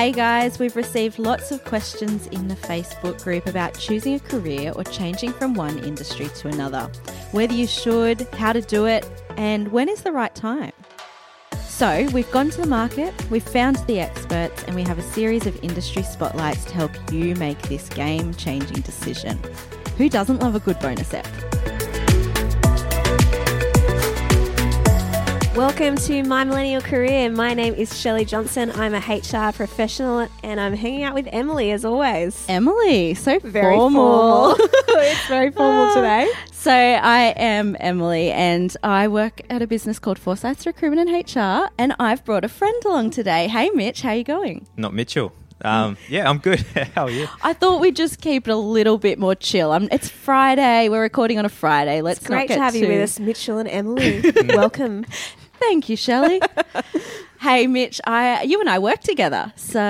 Hey guys, we've received lots of questions in the Facebook group about choosing a career or changing from one industry to another. Whether you should, how to do it, and when is the right time. So, we've gone to the market, we've found the experts, and we have a series of industry spotlights to help you make this game changing decision. Who doesn't love a good bonus app? Welcome to My Millennial Career. My name is Shelley Johnson. I'm a HR professional and I'm hanging out with Emily as always. Emily, so Very formal. formal. it's very formal today. So I am Emily, and I work at a business called Forsyths Recruitment and HR. And I've brought a friend along today. Hey, Mitch, how you going? Not Mitchell. Um, yeah, I'm good. How are you? I thought we'd just keep it a little bit more chill. Um, it's Friday. We're recording on a Friday. Let's It's great not get to have you with us, Mitchell and Emily. Welcome. Thank you, Shelley. hey, Mitch. I you and I work together. So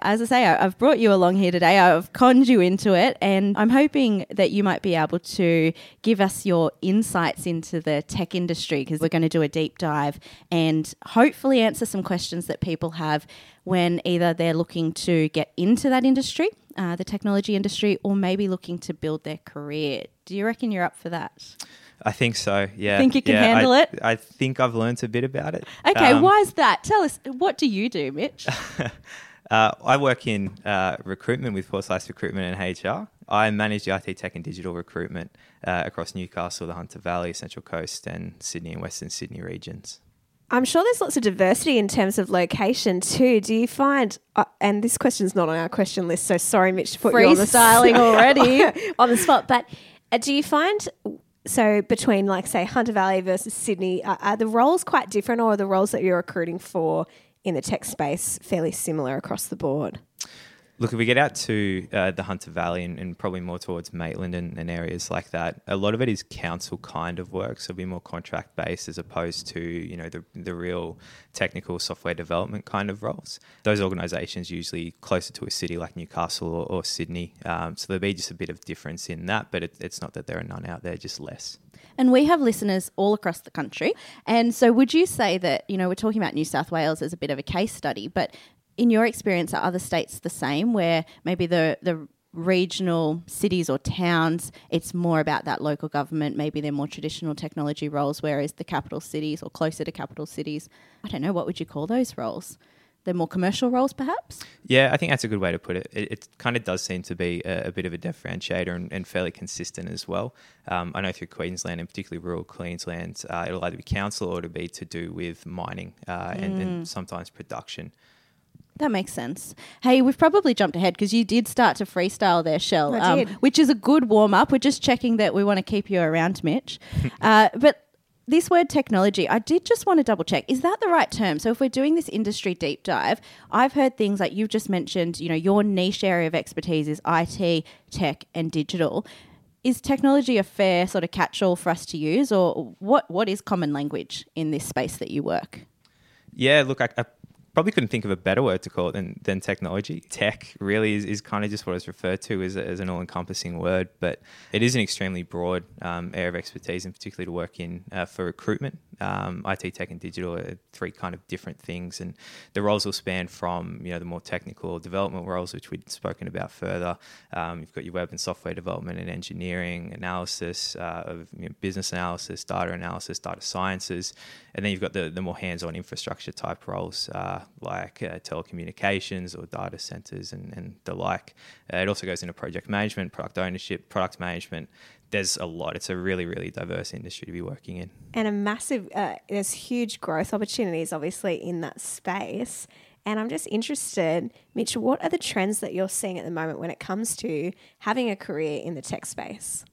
as I say, I, I've brought you along here today. I've conned you into it, and I'm hoping that you might be able to give us your insights into the tech industry because we're going to do a deep dive and hopefully answer some questions that people have when either they're looking to get into that industry. Uh, the technology industry, or maybe looking to build their career. Do you reckon you're up for that? I think so. Yeah. Think you can Yeah, handle I, it? I think I've learned a bit about it. Okay, Um, why is that? Tell us, what do you do, Mitch? Uh, I work in uh, recruitment with Forsyth Recruitment and HR. I manage the IT tech and digital recruitment uh, across Newcastle, the Hunter Valley, Central Coast, and Sydney and Western Sydney regions. I'm sure there's lots of diversity in terms of location too. Do you find, uh, and this question's not on our question list, so sorry, Mitch, to put you on the Freestyling already. on the spot. But uh, do you find so between like say Hunter Valley versus Sydney, are, are the roles quite different, or are the roles that you're recruiting for in the tech space fairly similar across the board? Look, if we get out to uh, the Hunter Valley and, and probably more towards Maitland and, and areas like that, a lot of it is council kind of work, so it'll be more contract based as opposed to you know the the real technical software development kind of roles. Those organisations usually closer to a city like Newcastle or, or Sydney, um, so there'll be just a bit of difference in that, but it, it's not that there are none out there, just less. And we have listeners all across the country. And so, would you say that, you know, we're talking about New South Wales as a bit of a case study, but in your experience, are other states the same where maybe the, the regional cities or towns, it's more about that local government, maybe they're more traditional technology roles, whereas the capital cities or closer to capital cities, I don't know, what would you call those roles? They're more commercial roles, perhaps? Yeah, I think that's a good way to put it. It, it kind of does seem to be a, a bit of a differentiator and, and fairly consistent as well. Um, I know through Queensland and particularly rural Queensland, uh, it'll either be council or it'll be to do with mining uh, and, and sometimes production. That makes sense. Hey, we've probably jumped ahead because you did start to freestyle there, Shell, um, did. which is a good warm up. We're just checking that we want to keep you around, Mitch. uh, but this word technology, I did just want to double check. Is that the right term? So if we're doing this industry deep dive, I've heard things like you've just mentioned, you know, your niche area of expertise is IT, tech, and digital. Is technology a fair sort of catch all for us to use, or what, what is common language in this space that you work? Yeah, look, I, I probably couldn't think of a better word to call it than, than technology. Tech really is, is kind of just what it's referred to as, as an all encompassing word, but it is an extremely broad um, area of expertise, and particularly to work in uh, for recruitment. Um, IT, tech, and digital are three kind of different things, and the roles will span from you know the more technical development roles, which we'd spoken about further. Um, you've got your web and software development and engineering, analysis uh, of you know, business analysis, data analysis, data sciences, and then you've got the, the more hands-on infrastructure type roles uh, like uh, telecommunications or data centers and, and the like. Uh, it also goes into project management, product ownership, product management. There's a lot. It's a really, really diverse industry to be working in. and a massive uh, there's huge growth opportunities obviously in that space and i'm just interested mitch what are the trends that you're seeing at the moment when it comes to having a career in the tech space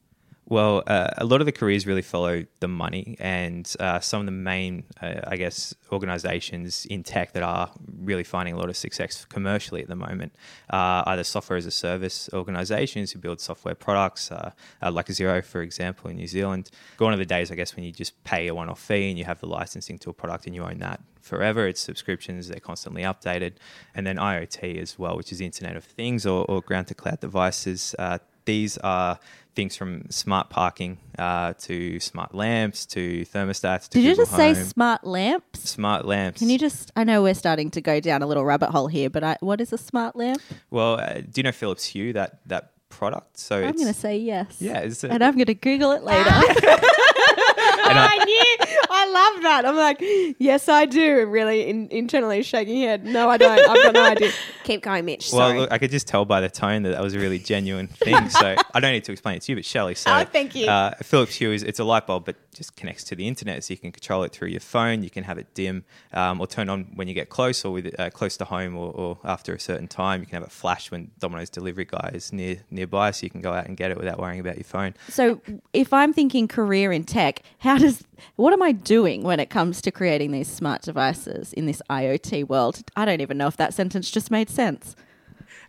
Well, uh, a lot of the careers really follow the money, and uh, some of the main, uh, I guess, organizations in tech that are really finding a lot of success commercially at the moment are either software as a service organizations who build software products, uh, uh, like Xero, for example, in New Zealand. Gone are the days, I guess, when you just pay a one off fee and you have the licensing to a product and you own that forever. It's subscriptions, they're constantly updated. And then IoT as well, which is Internet of Things or, or ground to cloud devices. These are things from smart parking uh, to smart lamps to thermostats. To Did you Google just say smart lamps? smart lamps? Can you just? I know we're starting to go down a little rabbit hole here, but I, what is a smart lamp? Well, uh, do you know Philips Hue that that product? So I'm going to say yes. yeah, a, and I'm going to Google it later. and I- I knew. I love that. I'm like, yes, I do. And really in, internally shaking head. No, I don't. I've got no idea. Keep going, Mitch. well, Sorry. look, I could just tell by the tone that that was a really genuine thing. So I don't need to explain it to you, but Shelley. So Oh, thank you. Uh, Philips Hue is it's a light bulb, but just connects to the internet, so you can control it through your phone. You can have it dim um, or turn on when you get close, or with uh, close to home, or, or after a certain time. You can have it flash when Domino's delivery guy is near nearby, so you can go out and get it without worrying about your phone. so, if I'm thinking career in tech, how does what am I doing when it comes to creating these smart devices in this IoT world? I don't even know if that sentence just made sense.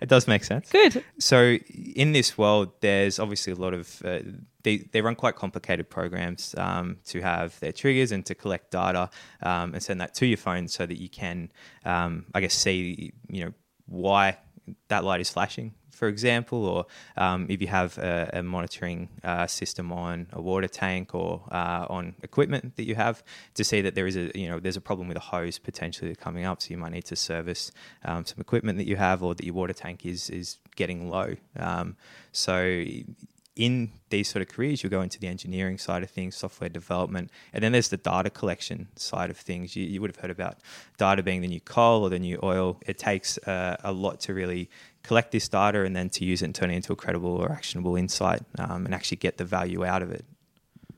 It does make sense. Good. So in this world, there's obviously a lot of uh, they they run quite complicated programs um, to have their triggers and to collect data um, and send that to your phone so that you can, um, I guess, see you know why that light is flashing, for example, or um, if you have a, a monitoring uh, system on a water tank or uh, on equipment that you have to see that there is a you know there's a problem with a hose potentially coming up, so you might need to service um, some equipment that you have or that your water tank is is getting low. Um, so in these sort of careers, you'll go into the engineering side of things, software development, and then there's the data collection side of things. You, you would have heard about data being the new coal or the new oil. It takes uh, a lot to really collect this data and then to use it and turn it into a credible or actionable insight um, and actually get the value out of it.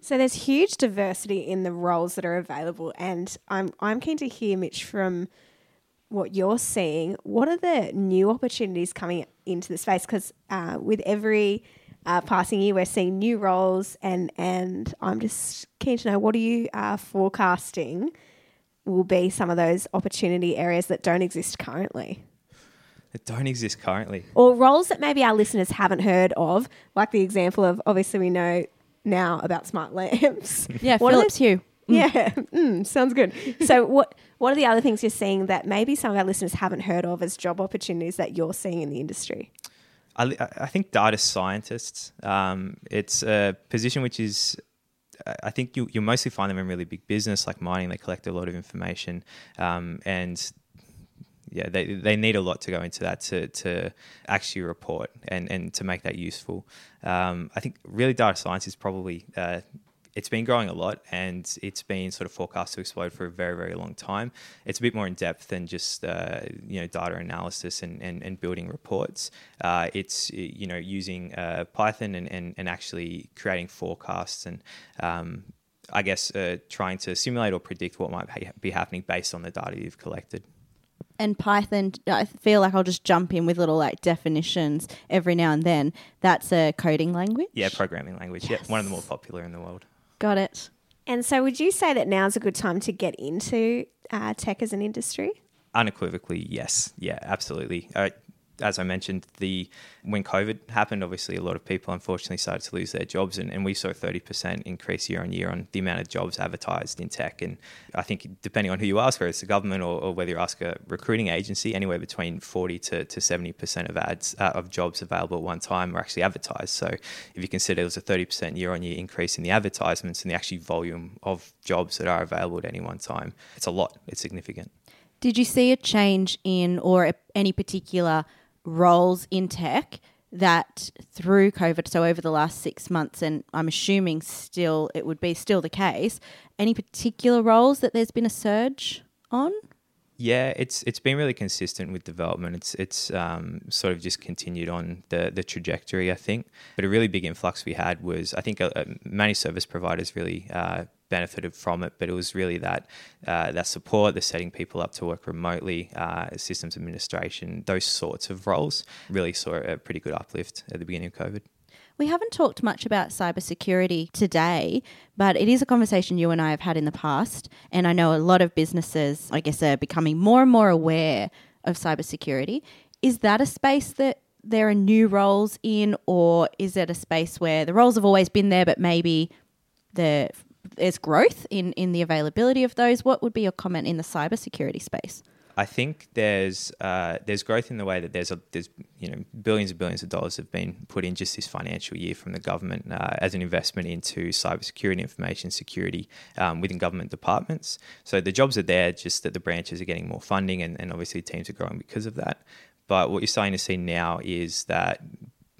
So there's huge diversity in the roles that are available, and I'm I'm keen to hear Mitch from what you're seeing. What are the new opportunities coming into the space? Because uh, with every uh, passing year, we're seeing new roles, and and I'm just keen to know what are you uh, forecasting will be some of those opportunity areas that don't exist currently. That don't exist currently. or roles that maybe our listeners haven't heard of, like the example of obviously we know now about smart lamps. Yeah, What are Philips Hue. Yeah, mm, sounds good. So, what what are the other things you're seeing that maybe some of our listeners haven't heard of as job opportunities that you're seeing in the industry? I, I think data scientists. Um, it's a position which is, I think you you mostly find them in really big business like mining. They collect a lot of information, um, and yeah, they they need a lot to go into that to to actually report and and to make that useful. Um, I think really data science is probably. Uh, it's been growing a lot and it's been sort of forecast to explode for a very, very long time. It's a bit more in depth than just uh, you know data analysis and, and, and building reports. Uh, it's you know using uh, Python and, and, and actually creating forecasts and um, I guess uh, trying to simulate or predict what might be- be happening based on the data you've collected. And Python, I feel like I'll just jump in with little like definitions every now and then. That's a coding language. Yeah, programming language. Yeah, one of the more popular in the world. Got it. And so, would you say that now's a good time to get into uh, tech as an industry? Unequivocally, yes. Yeah, absolutely. Uh, as I mentioned, the when COVID happened, obviously a lot of people unfortunately started to lose their jobs, and, and we saw a thirty percent increase year on year on the amount of jobs advertised in tech. And I think depending on who you ask, whether it's the government or, or whether you ask a recruiting agency, anywhere between forty to seventy percent of ads uh, of jobs available at one time are actually advertised. So if you consider it there's a thirty percent year on year increase in the advertisements and the actual volume of jobs that are available at any one time, it's a lot. It's significant. Did you see a change in or any particular roles in tech that through COVID, so over the last six months, and I'm assuming still it would be still the case, any particular roles that there's been a surge on? Yeah, it's it's been really consistent with development. It's it's um, sort of just continued on the the trajectory, I think. But a really big influx we had was I think uh, uh, managed service providers really uh, benefited from it. But it was really that uh, that support, the setting people up to work remotely, uh, systems administration, those sorts of roles really saw a pretty good uplift at the beginning of COVID. We haven't talked much about cybersecurity today, but it is a conversation you and I have had in the past. And I know a lot of businesses, I guess, are becoming more and more aware of cybersecurity. Is that a space that there are new roles in, or is it a space where the roles have always been there, but maybe the there's growth in, in the availability of those? What would be your comment in the cybersecurity space? I think there's uh, there's growth in the way that there's a, there's you know billions and billions of dollars have been put in just this financial year from the government uh, as an investment into cybersecurity, information security um, within government departments. So the jobs are there, just that the branches are getting more funding, and, and obviously teams are growing because of that. But what you're starting to see now is that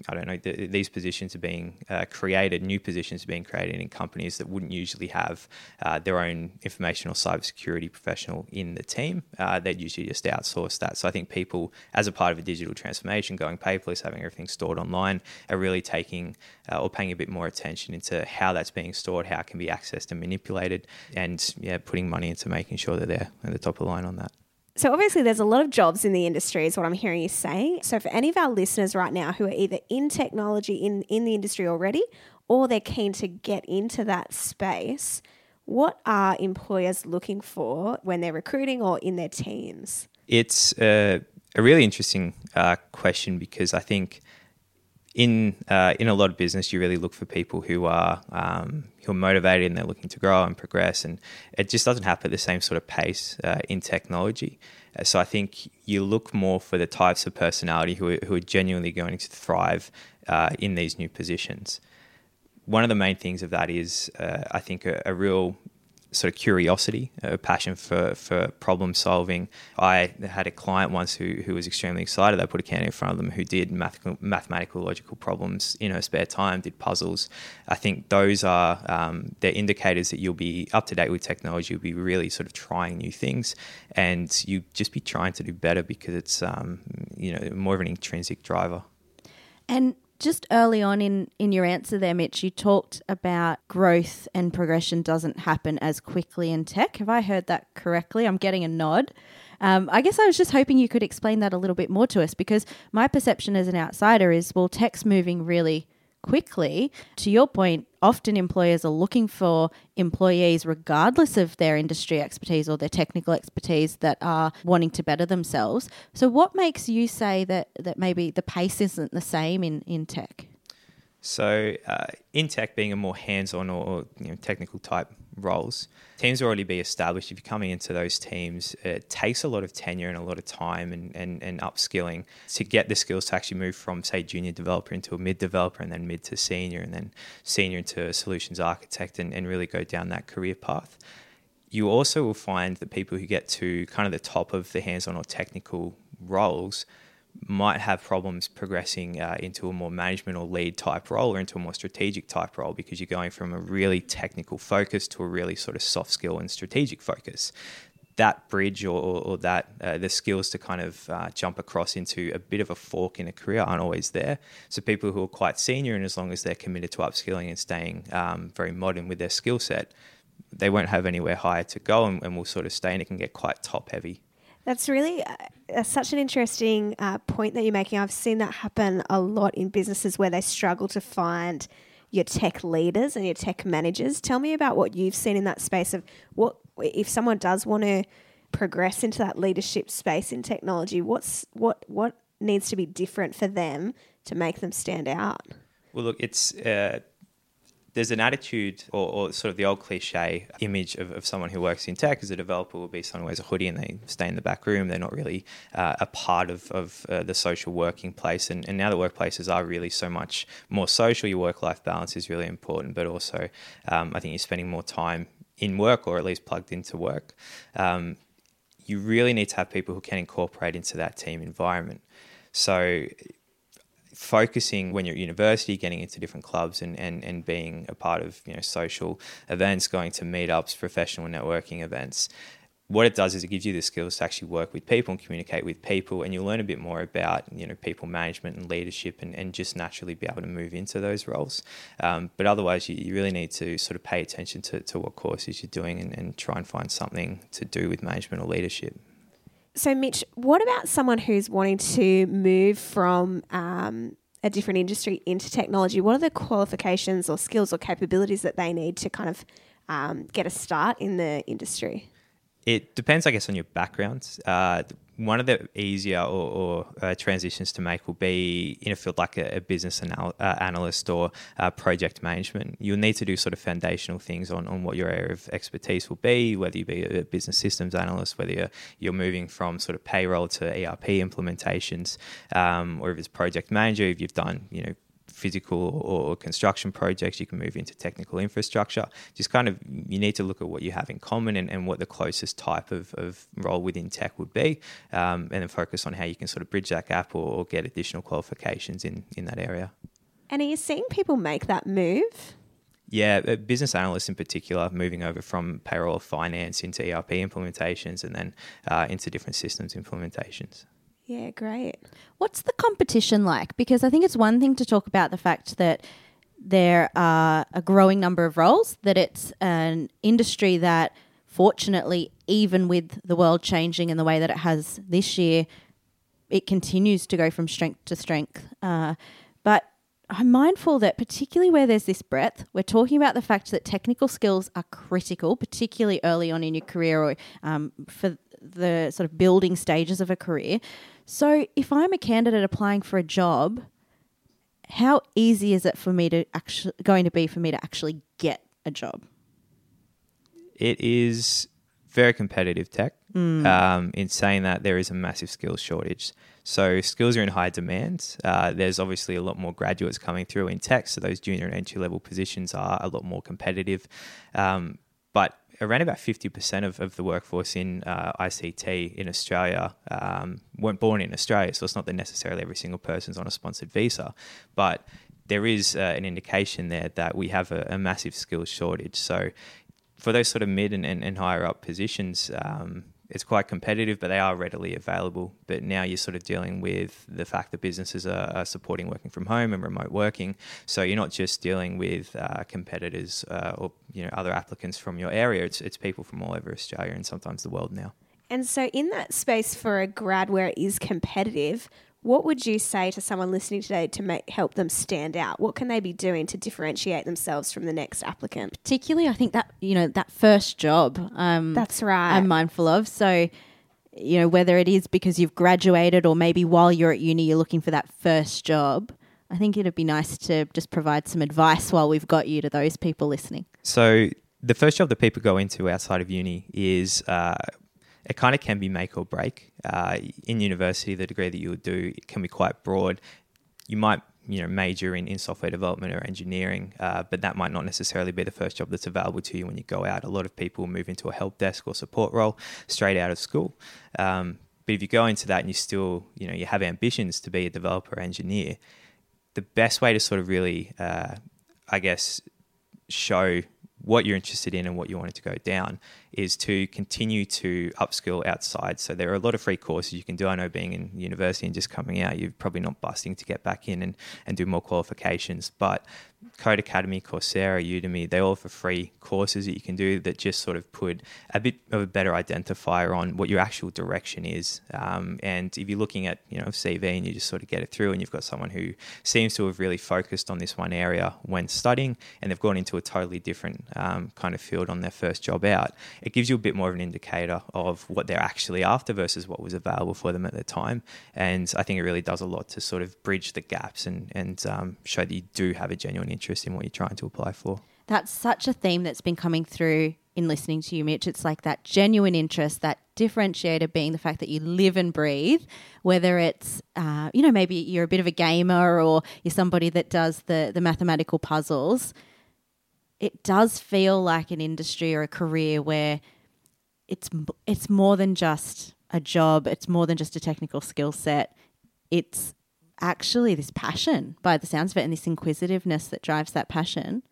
I don't know, the, these positions are being uh, created, new positions are being created in companies that wouldn't usually have uh, their own information or cybersecurity professional in the team. Uh, they'd usually just outsource that. So I think people, as a part of a digital transformation, going paperless, having everything stored online, are really taking uh, or paying a bit more attention into how that's being stored, how it can be accessed and manipulated, and yeah, putting money into making sure that they're at the top of the line on that. So obviously there's a lot of jobs in the industry is what I'm hearing you saying. So for any of our listeners right now who are either in technology in, in the industry already or they're keen to get into that space, what are employers looking for when they're recruiting or in their teams? It's a, a really interesting uh, question because I think in uh, in a lot of business, you really look for people who are um, who are motivated and they're looking to grow and progress, and it just doesn't happen at the same sort of pace uh, in technology. Uh, so I think you look more for the types of personality who are, who are genuinely going to thrive uh, in these new positions. One of the main things of that is, uh, I think, a, a real sort of curiosity, a passion for, for problem solving. I had a client once who, who was extremely excited. I put a candidate in front of them who did math, mathematical logical problems in her spare time, did puzzles. I think those are um, they're indicators that you'll be up to date with technology. You'll be really sort of trying new things, and you just be trying to do better because it's um, you know more of an intrinsic driver. And just early on in, in your answer there, Mitch, you talked about growth and progression doesn't happen as quickly in tech. Have I heard that correctly? I'm getting a nod. Um, I guess I was just hoping you could explain that a little bit more to us because my perception as an outsider is well, tech's moving really quickly. To your point, often employers are looking for employees, regardless of their industry expertise or their technical expertise, that are wanting to better themselves. So, what makes you say that, that maybe the pace isn't the same in, in tech? So, uh, in tech, being a more hands-on or you know, technical type roles, teams already be established. If you're coming into those teams, it takes a lot of tenure and a lot of time and, and, and upskilling to get the skills to actually move from, say, junior developer into a mid developer and then mid to senior and then senior into a solutions architect and, and really go down that career path. You also will find that people who get to kind of the top of the hands on or technical roles might have problems progressing uh, into a more management or lead type role or into a more strategic type role because you're going from a really technical focus to a really sort of soft skill and strategic focus. That bridge or, or, or that uh, the skills to kind of uh, jump across into a bit of a fork in a career aren't always there. So people who are quite senior and as long as they're committed to upskilling and staying um, very modern with their skill set, they won't have anywhere higher to go and, and will sort of stay and it can get quite top heavy. That's really uh, such an interesting uh, point that you're making. I've seen that happen a lot in businesses where they struggle to find your tech leaders and your tech managers. Tell me about what you've seen in that space of what if someone does want to progress into that leadership space in technology. What's what what needs to be different for them to make them stand out? Well, look, it's uh, there's an attitude or, or, sort of the old cliche image of, of, someone who works in tech as a developer will be someone who wears a hoodie and they stay in the back room. They're not really uh, a part of, of uh, the social working place. And, and now the workplaces are really so much more social. Your work life balance is really important, but also um, I think you're spending more time in work or at least plugged into work. Um, you really need to have people who can incorporate into that team environment. So focusing when you're at university, getting into different clubs and, and, and being a part of you know social events, going to meetups, professional networking events. What it does is it gives you the skills to actually work with people and communicate with people, and you'll learn a bit more about you know people management and leadership, and, and just naturally be able to move into those roles. Um, but otherwise, you, you really need to sort of pay attention to, to what courses you're doing and, and try and find something to do with management or leadership. So, Mitch, what about someone who's wanting to move from um, a different industry into technology, what are the qualifications or skills or capabilities that they need to kind of um, get a start in the industry? It depends, I guess, on your background. Uh, one of the easier or, or uh, transitions to make will be in a field like a, a business anal- uh, analyst or uh, project management. You'll need to do sort of foundational things on, on what your area of expertise will be, whether you be a business systems analyst, whether you're, you're moving from sort of payroll to ERP implementations, um, or if it's project manager, if you've done, you know, physical or construction projects, you can move into technical infrastructure. Just kind of, you need to look at what you have in common and, and what the closest type of, of role within tech would be, um, and then focus on how you can sort of bridge that gap or, or get additional qualifications in, in that area. And are you seeing people make that move? Yeah, uh, business analysts in particular, moving over from payroll finance into ERP implementations and then uh, into different systems implementations. Yeah, great. What's the competition like? Because I think it's one thing to talk about the fact that there are a growing number of roles, that it's an industry that, fortunately, even with the world changing in the way that it has this year, it continues to go from strength to strength. Uh, but I'm mindful that, particularly where there's this breadth, we're talking about the fact that technical skills are critical, particularly early on in your career or um, for the sort of building stages of a career. So if I'm a candidate applying for a job, how easy is it for me to actually going to be for me to actually get a job? It is very competitive tech. Um, in saying that, there is a massive skills shortage. So skills are in high demand. Uh, there's obviously a lot more graduates coming through in tech, so those junior and entry level positions are a lot more competitive. Um, around about 50% of, of the workforce in uh, ICT in Australia um, weren't born in Australia. So it's not that necessarily every single person's on a sponsored visa, but there is uh, an indication there that we have a, a, massive skills shortage. So for those sort of mid and, and, and higher up positions, um, it's quite competitive, but they are readily available. But now you're sort of dealing with the fact that businesses are, are supporting working from home and remote working. So you're not just dealing with uh, competitors uh, or you know other applicants from your area. It's it's people from all over Australia and sometimes the world now. And so, in that space for a grad where it is competitive, what would you say to someone listening today to make help them stand out? What can they be doing to differentiate themselves from the next applicant? Particularly, I think that you know that first job. Um, That's right. I'm mindful of. So, you know, whether it is because you've graduated or maybe while you're at uni, you're looking for that first job. I think it'd be nice to just provide some advice while we've got you to those people listening. So the first job that people go into outside of uni is uh, it kind of can be make or break. Uh, in university, the degree that you would do can be quite broad. You might you know major in, in software development or engineering, uh, but that might not necessarily be the first job that's available to you when you go out. A lot of people move into a help desk or support role straight out of school. Um, but if you go into that and you still you know you have ambitions to be a developer engineer, the best way to sort of really, uh, I guess, show what you're interested in and what you wanted to go down is to continue to upskill outside. So there are a lot of free courses you can do. I know being in university and just coming out, you're probably not busting to get back in and, and do more qualifications. But Codecademy, Coursera, Udemy, they all offer free courses that you can do that just sort of put a bit of a better identifier on what your actual direction is. Um, and if you're looking at, you know, CV and you just sort of get it through and you've got someone who seems to have really focused on this one area when studying and they've gone into a totally different um, kind of field on their first job out, it gives you a bit more of an indicator of what they're actually after versus what was available for them at the time. And I think it really does a lot to sort of bridge the gaps and, and um, show that you do have a genuine interest in what you're trying to apply for. That's such a theme that's been coming through in listening to you, Mitch. It's like that genuine interest, that differentiator being the fact that you live and breathe, whether it's, uh, you know, maybe you're a bit of a gamer or you're somebody that does the, the mathematical puzzles it does feel like an industry or a career where it's it's more than just a job. It's more than just a technical skill set. It's actually this passion, by the sounds of it, and this inquisitiveness that drives that passion.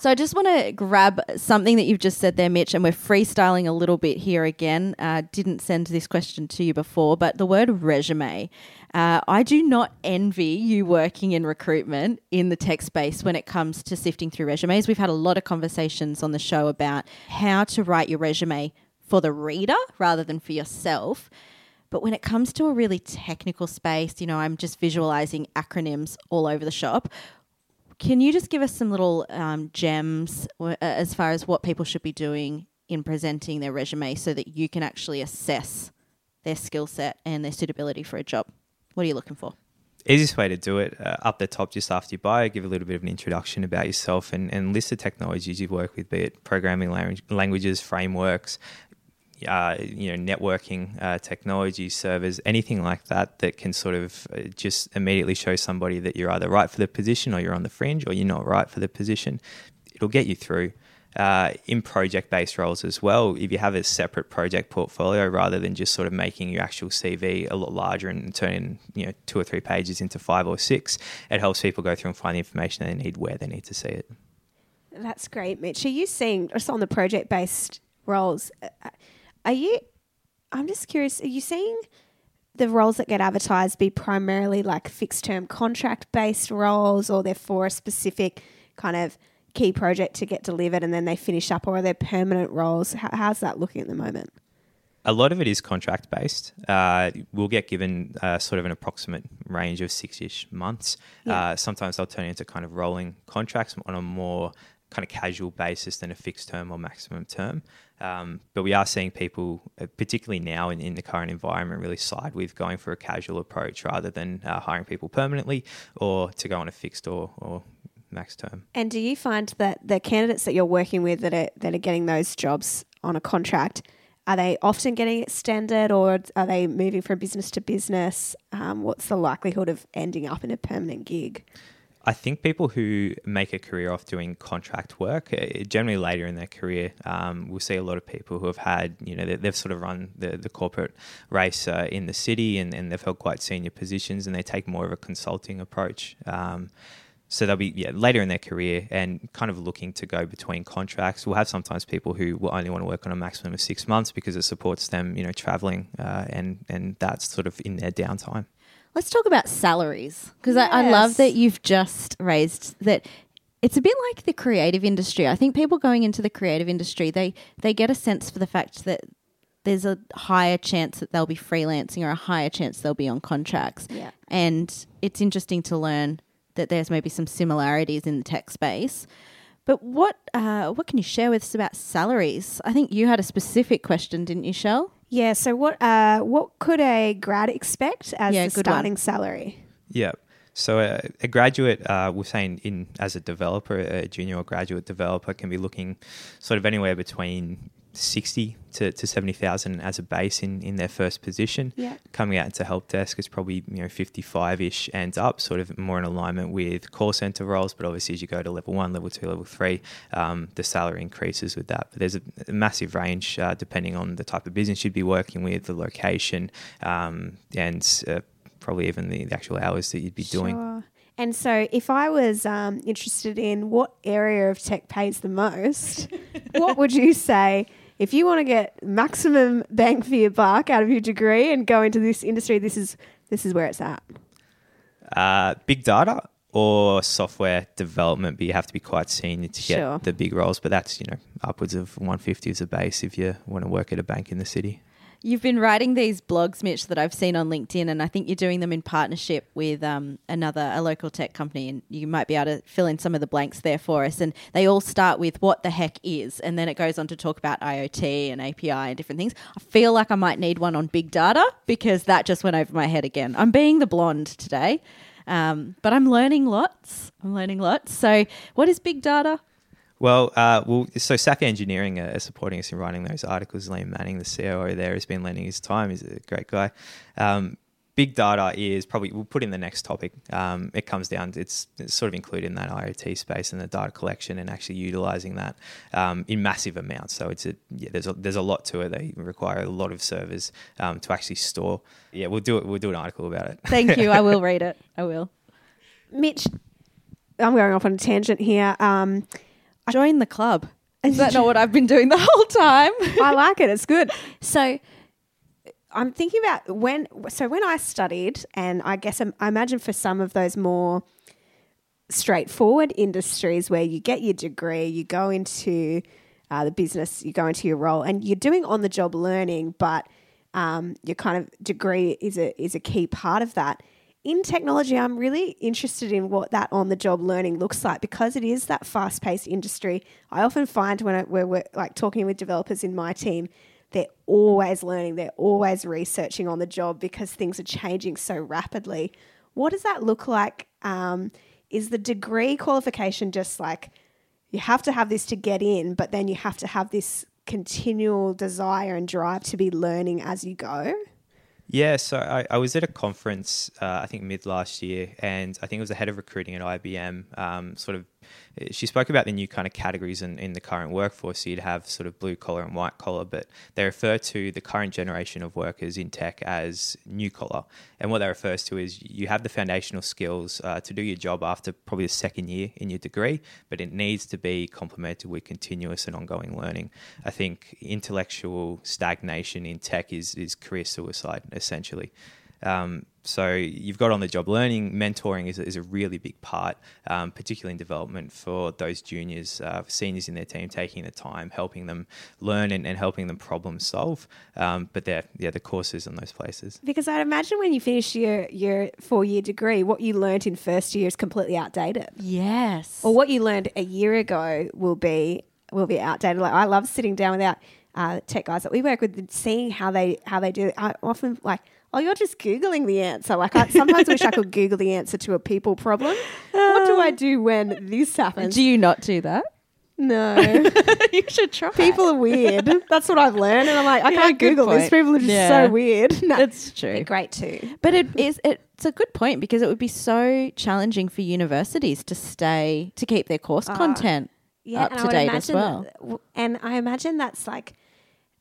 So I just want to grab something that you've just said there, Mitch, and we're freestyling a little bit here again. Uh, didn't send this question to you before, but the word resume. Uh, I do not envy you working in recruitment in the tech space when it comes to sifting through resumes. We've had a lot of conversations on the show about how to write your resume for the reader rather than for yourself. But when it comes to a really technical space, you know, I'm just visualizing acronyms all over the shop. Can you just give us some little um, gems uh, as far as what people should be doing in presenting their resume so that you can actually assess their skill set and their suitability for a job? What are you looking for? easiest way to do it uh, up the top just after your bio give a little bit of an introduction about yourself and, and list the technologies you've worked with be it programming language, languages frameworks uh, you know networking uh, technology servers anything like that that can sort of uh, just immediately show somebody that you're either right for the position or you're on the fringe or you're not right for the position it'll get you through uh, in project based roles as well, if you have a separate project portfolio rather than just sort of making your actual CV a lot larger and turning you know two or three pages into five or six, it helps people go through and find the information they need where they need to see it. That's great, Mitch. Are you seeing just on the project based roles? Are you? I'm just curious. Are you seeing the roles that get advertised be primarily like fixed term contract based roles, or they're for a specific kind of key project to get delivered and then they finish up, or are they permanent roles? How, how's that looking at the moment? A lot of it is contract based. Uh, we'll get given uh, sort of an approximate range of six ish months. Yeah. Uh, sometimes they'll turn into kind of rolling contracts on a more kind of casual basis than a fixed term or maximum term. Um, but we are seeing people, uh, particularly now in, in the current environment, really side with going for a casual approach rather than uh, hiring people permanently or to go on a fixed or, or max term. And do you find that the candidates that you're working with that are that are getting those jobs on a contract, are they often getting extended, or are they moving from business to business? Um, what's the likelihood of ending up in a permanent gig? I think people who make a career off doing contract work, uh, generally later in their career, um, we'll see a lot of people who have had, you know, they, they've sort of run the, the corporate race uh, in the city and, and they've held quite senior positions and they take more of a consulting approach. Um, so they'll be yeah later in their career and kind of looking to go between contracts. We'll have sometimes people who will only want to work on a maximum of six months because it supports them, you know, traveling uh, and and that's sort of in their downtime. Let's talk about salaries because I, I love that you've just raised that. It's a bit like the creative industry. I think people going into the creative industry, they they get a sense for the fact that there's a higher chance that they'll be freelancing or a higher chance they'll be on contracts. Yeah. And it's interesting to learn that there's maybe some similarities in the tech space. But what uh, what can you share with us about salaries? I think you had a specific question, didn't you, Shell? Yeah. So what uh, what could a grad expect as Yeah, the good one. starting salary? Yeah. So a, a graduate, uh, we're saying in as a developer, a junior or graduate developer can be looking sort of anywhere between sixty to, to seventy thousand as a base in, in their first position. Yeah. Coming out into help desk is probably you know fifty five ish and up, sort of more in alignment with call center roles. But obviously, as you go to level one, level two, level three, um, the salary increases with that. But there's a, a massive range uh, depending on the type of business you'd be working with, the location, um, and uh, probably even the, the actual hours that you'd be doing. And so, if I was um, interested in what area of tech pays the most, what would you say? If you want to get maximum bang for your buck out of your degree and go into this industry, this is this is where it's at. uh, big data or software development, but you have to be quite senior to get Sure. the big roles. But that's you know upwards of 150 as a base if you want to work at a bank in the city. You've been writing these blogs, Mitch, that I've seen on LinkedIn, and I think you're doing them in partnership with um, another, a local tech company. And you might be able to fill in some of the blanks there for us. And they all start with what the heck is, and then it goes on to talk about IoT and API and different things. I feel like I might need one on big data because that just went over my head again. I'm being the blonde today, um, but I'm learning lots. I'm learning lots. So, what is big data? Well, uh, well, so SAC Engineering are, are supporting us in writing those articles. Liam Manning, the COO there, has been lending his time. He's a great guy. Um, big data is probably we'll put in the next topic. Um, it comes down to it's, it's sort of included in that IoT space and the data collection and actually utilizing that um, in massive amounts. So it's a yeah, there's a there's a lot to it. They require a lot of servers um, to actually store. Yeah, we'll do it. We'll do an article about it. Thank you. I will read it. I will. Mitch, I'm going off on a tangent here. Um, Join the club. Is that not what I've been doing the whole time? I like it. It's good. So I'm thinking about when. So when I studied, and I guess I'm- I imagine for some of those more straightforward industries where you get your degree, you go into uh, the business, you go into your role, and you're doing on the job learning, but um, your kind of degree is a is a key part of that. In technology, I'm really interested in what that on the job learning looks like because it is that fast paced industry. I often find when I, we're, we're like talking with developers in my team, they're always learning, they're always researching on the job because things are changing so rapidly. What does that look like? Um, is the degree qualification just like you have to have this to get in, but then you have to have this continual desire and drive to be learning as you go? Yeah, so I, I was at a conference, uh, I think mid last year, and I think it was the head of recruiting at IBM, um, sort of she spoke about the new kind of categories in, in the current workforce. So you'd have sort of blue collar and white collar, but they refer to the current generation of workers in tech as new collar. And what that refers to is you have the foundational skills uh, to do your job after probably the second year in your degree, but it needs to be complemented with continuous and ongoing learning. I think intellectual stagnation in tech is, is career suicide, essentially. Um, so you've got on the job learning, mentoring is, is a really big part, um, particularly in development for those juniors, uh, seniors in their team, taking the time, helping them learn and, and helping them problem solve. Um, but they're, yeah, the courses in those places. Because I'd imagine when you finish your, your four year degree, what you learned in first year is completely outdated. Yes. Or what you learned a year ago will be will be outdated. Like I love sitting down with our uh, tech guys that we work with, and seeing how they how they do. It. I often like oh, you're just Googling the answer. Like, I sometimes wish I could Google the answer to a people problem. What do I do when this happens? Do you not do that? No. you should try. People are weird. That's what I've learned. And I'm like, I Yeah, can't Google this. People are just Yeah. so weird. No. It's true. They're great too. But it is it's a good point because it would be so challenging for universities to stay to keep their course ah. content up to date as well. that- and I imagine that's like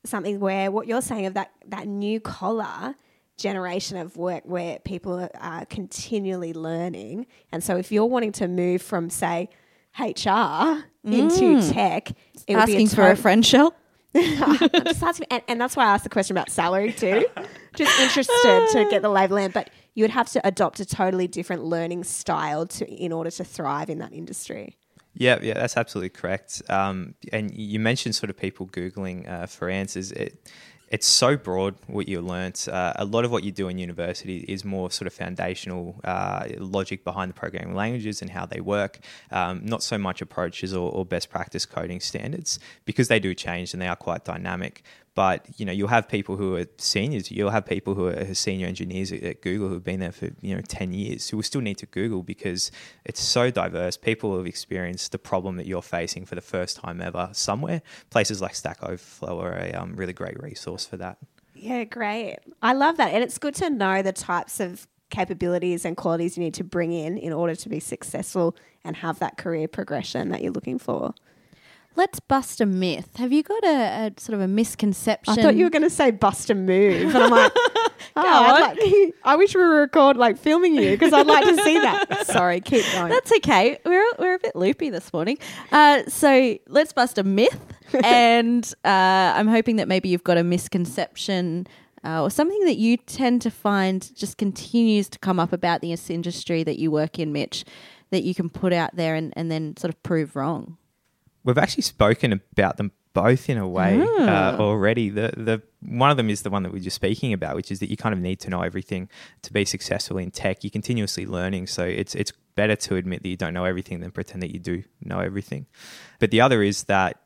something where what you're saying of that that new collar generation of work where people are, are continually learning. And so if you're wanting to move from say HR into tech, it would be Asking for a friend shell. Just asking, and, and that's why I asked the question about salary too. Just interested to get the lay of the land, but you would have to adopt a totally different learning style to in order to thrive in that industry. Yeah, yeah, that's absolutely correct. Um, and you mentioned sort of people Googling uh, for answers. It, it's so broad what you learnt. Uh, a lot of what you do in university is more sort of foundational uh, logic behind the programming languages and how they work, um, not so much approaches or, or best practice coding standards because they do change and they are quite dynamic. But you know, you'll have people who are seniors. You'll have people who are senior engineers at, at Google who've been there for you know ten years who will still need to Google because it's so diverse. People have experienced the problem that you're facing for the first time ever somewhere. Places like Stack Overflow are a um, really great resource for that. Yeah, great. I love that. And it's good to know the types of capabilities and qualities you need to bring in in order to be successful and have that career progression that you're looking for. Let's bust a myth. Have you got a, a sort of a misconception? I thought you were going to say bust a move. And I'm like, oh, like, I wish we were record like filming you because I'd like to see that. Sorry, keep going. That's okay. We're we're a bit loopy this morning. Uh, so let's bust a myth, and uh, I'm hoping that maybe you've got a misconception uh, or something that you tend to find just continues to come up about this industry that you work in, Mitch, that you can put out there and, and then sort of prove wrong. We've actually spoken about them both in a way uh, already. The the one of them is the one that we are just speaking about, which is that you kind of need to know everything to be successful in tech. You're continuously learning, so it's it's better to admit that you don't know everything than pretend that you do know everything. But the other is that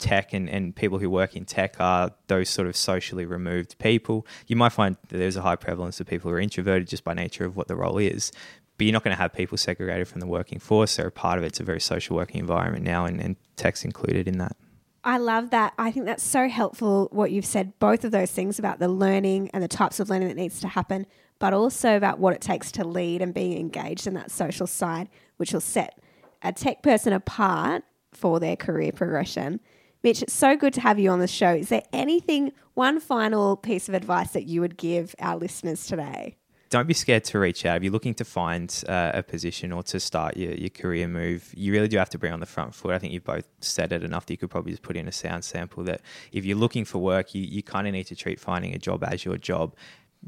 tech and, and people who work in tech are those sort of socially removed people. You might find that there's a high prevalence of people who are introverted just by nature of what the role is. But you're not going to have people segregated from the working force. They're a part of it. It's a very social working environment now, and, and tech's included in that. I love that. I think that's so helpful what you've said, both of those things about the learning and the types of learning that needs to happen, but also about what it takes to lead and being engaged in that social side, which will set a tech person apart for their career progression. Mitch, it's so good to have you on the show. Is there anything, one final piece of advice that you would give our listeners today? Don't be scared to reach out. If you're looking to find uh, a position or to start your, your career move, you really do have to be on the front foot. I think you've both said it enough that you could probably just put in a sound sample that if you're looking for work, you, you kind of need to treat finding a job as your job.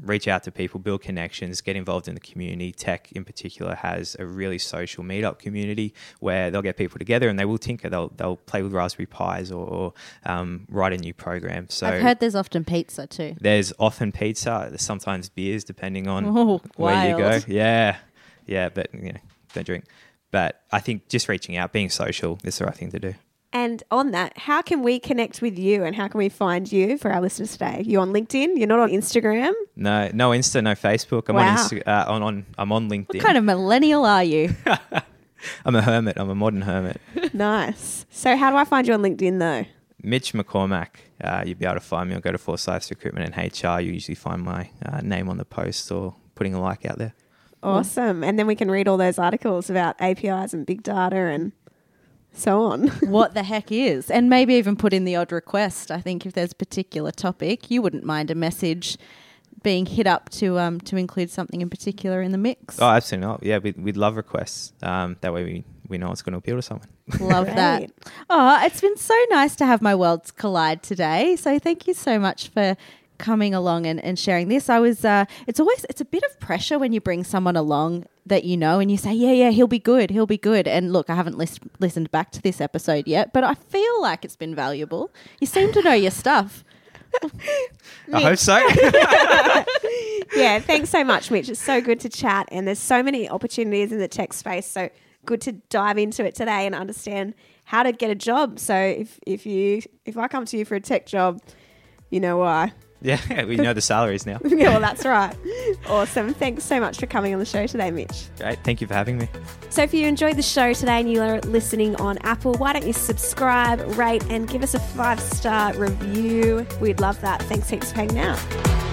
Reach out to people, build connections, get involved in the community. Tech, in particular, has a really social meetup community where they'll get people together and they will tinker. They'll they'll play with Raspberry Pis or, or um, write a new program. So I've heard there's often pizza too. there's often pizza. There's sometimes beers, depending on Oh, where you go. Yeah, yeah, but you know, don't drink. But I think just reaching out, being social, is the right thing to do. And on that, how can we connect with you and how can we find you for our listeners today? You on LinkedIn? You're not on Instagram? No, no Insta, no Facebook. I'm Wow. on, Insta, uh, on on I'm on LinkedIn. What kind of millennial are you? I'm a hermit. I'm a modern hermit. nice. So how do I find you on LinkedIn though? Mitch McCormack. Uh, you'll be able to find me. I'll go to Forsyths Recruitment and HR. You usually find my uh, name on the post or putting a like out there. Awesome. And then we can read all those articles about APIs and big data and so on. what the heck is? And maybe even put in the odd request. I think if there's a particular topic, you wouldn't mind a message being hit up to um to include something in particular in the mix. Oh, absolutely not. Yeah, we'd, we'd love requests. Um, that way we, we know it's going to appeal to someone. Love that. Oh, it's been so nice to have my worlds collide today. So thank you so much for coming along and, and sharing this. I was uh it's always it's a bit of pressure when you bring someone along that you know and you say, Yeah, yeah, he'll be good, he'll be good. And look, I haven't lis- listened back to this episode yet, but I feel like it's been valuable. You seem to know your stuff. I hope so. yeah, thanks so much, Mitch. It's so good to chat, and there's so many opportunities in the tech space. So good to dive into it today and understand how to get a job. So if if you if I come to you for a tech job, you know why. Yeah, we know the salaries now. yeah, well, that's right. Awesome. Thanks so much for coming on the show today, Mitch. Great. Thank you for having me. So if you enjoyed the show today and you're listening on Apple, why don't you subscribe, rate, and give us a five star review? We'd love that. Thanks heaps for hanging out.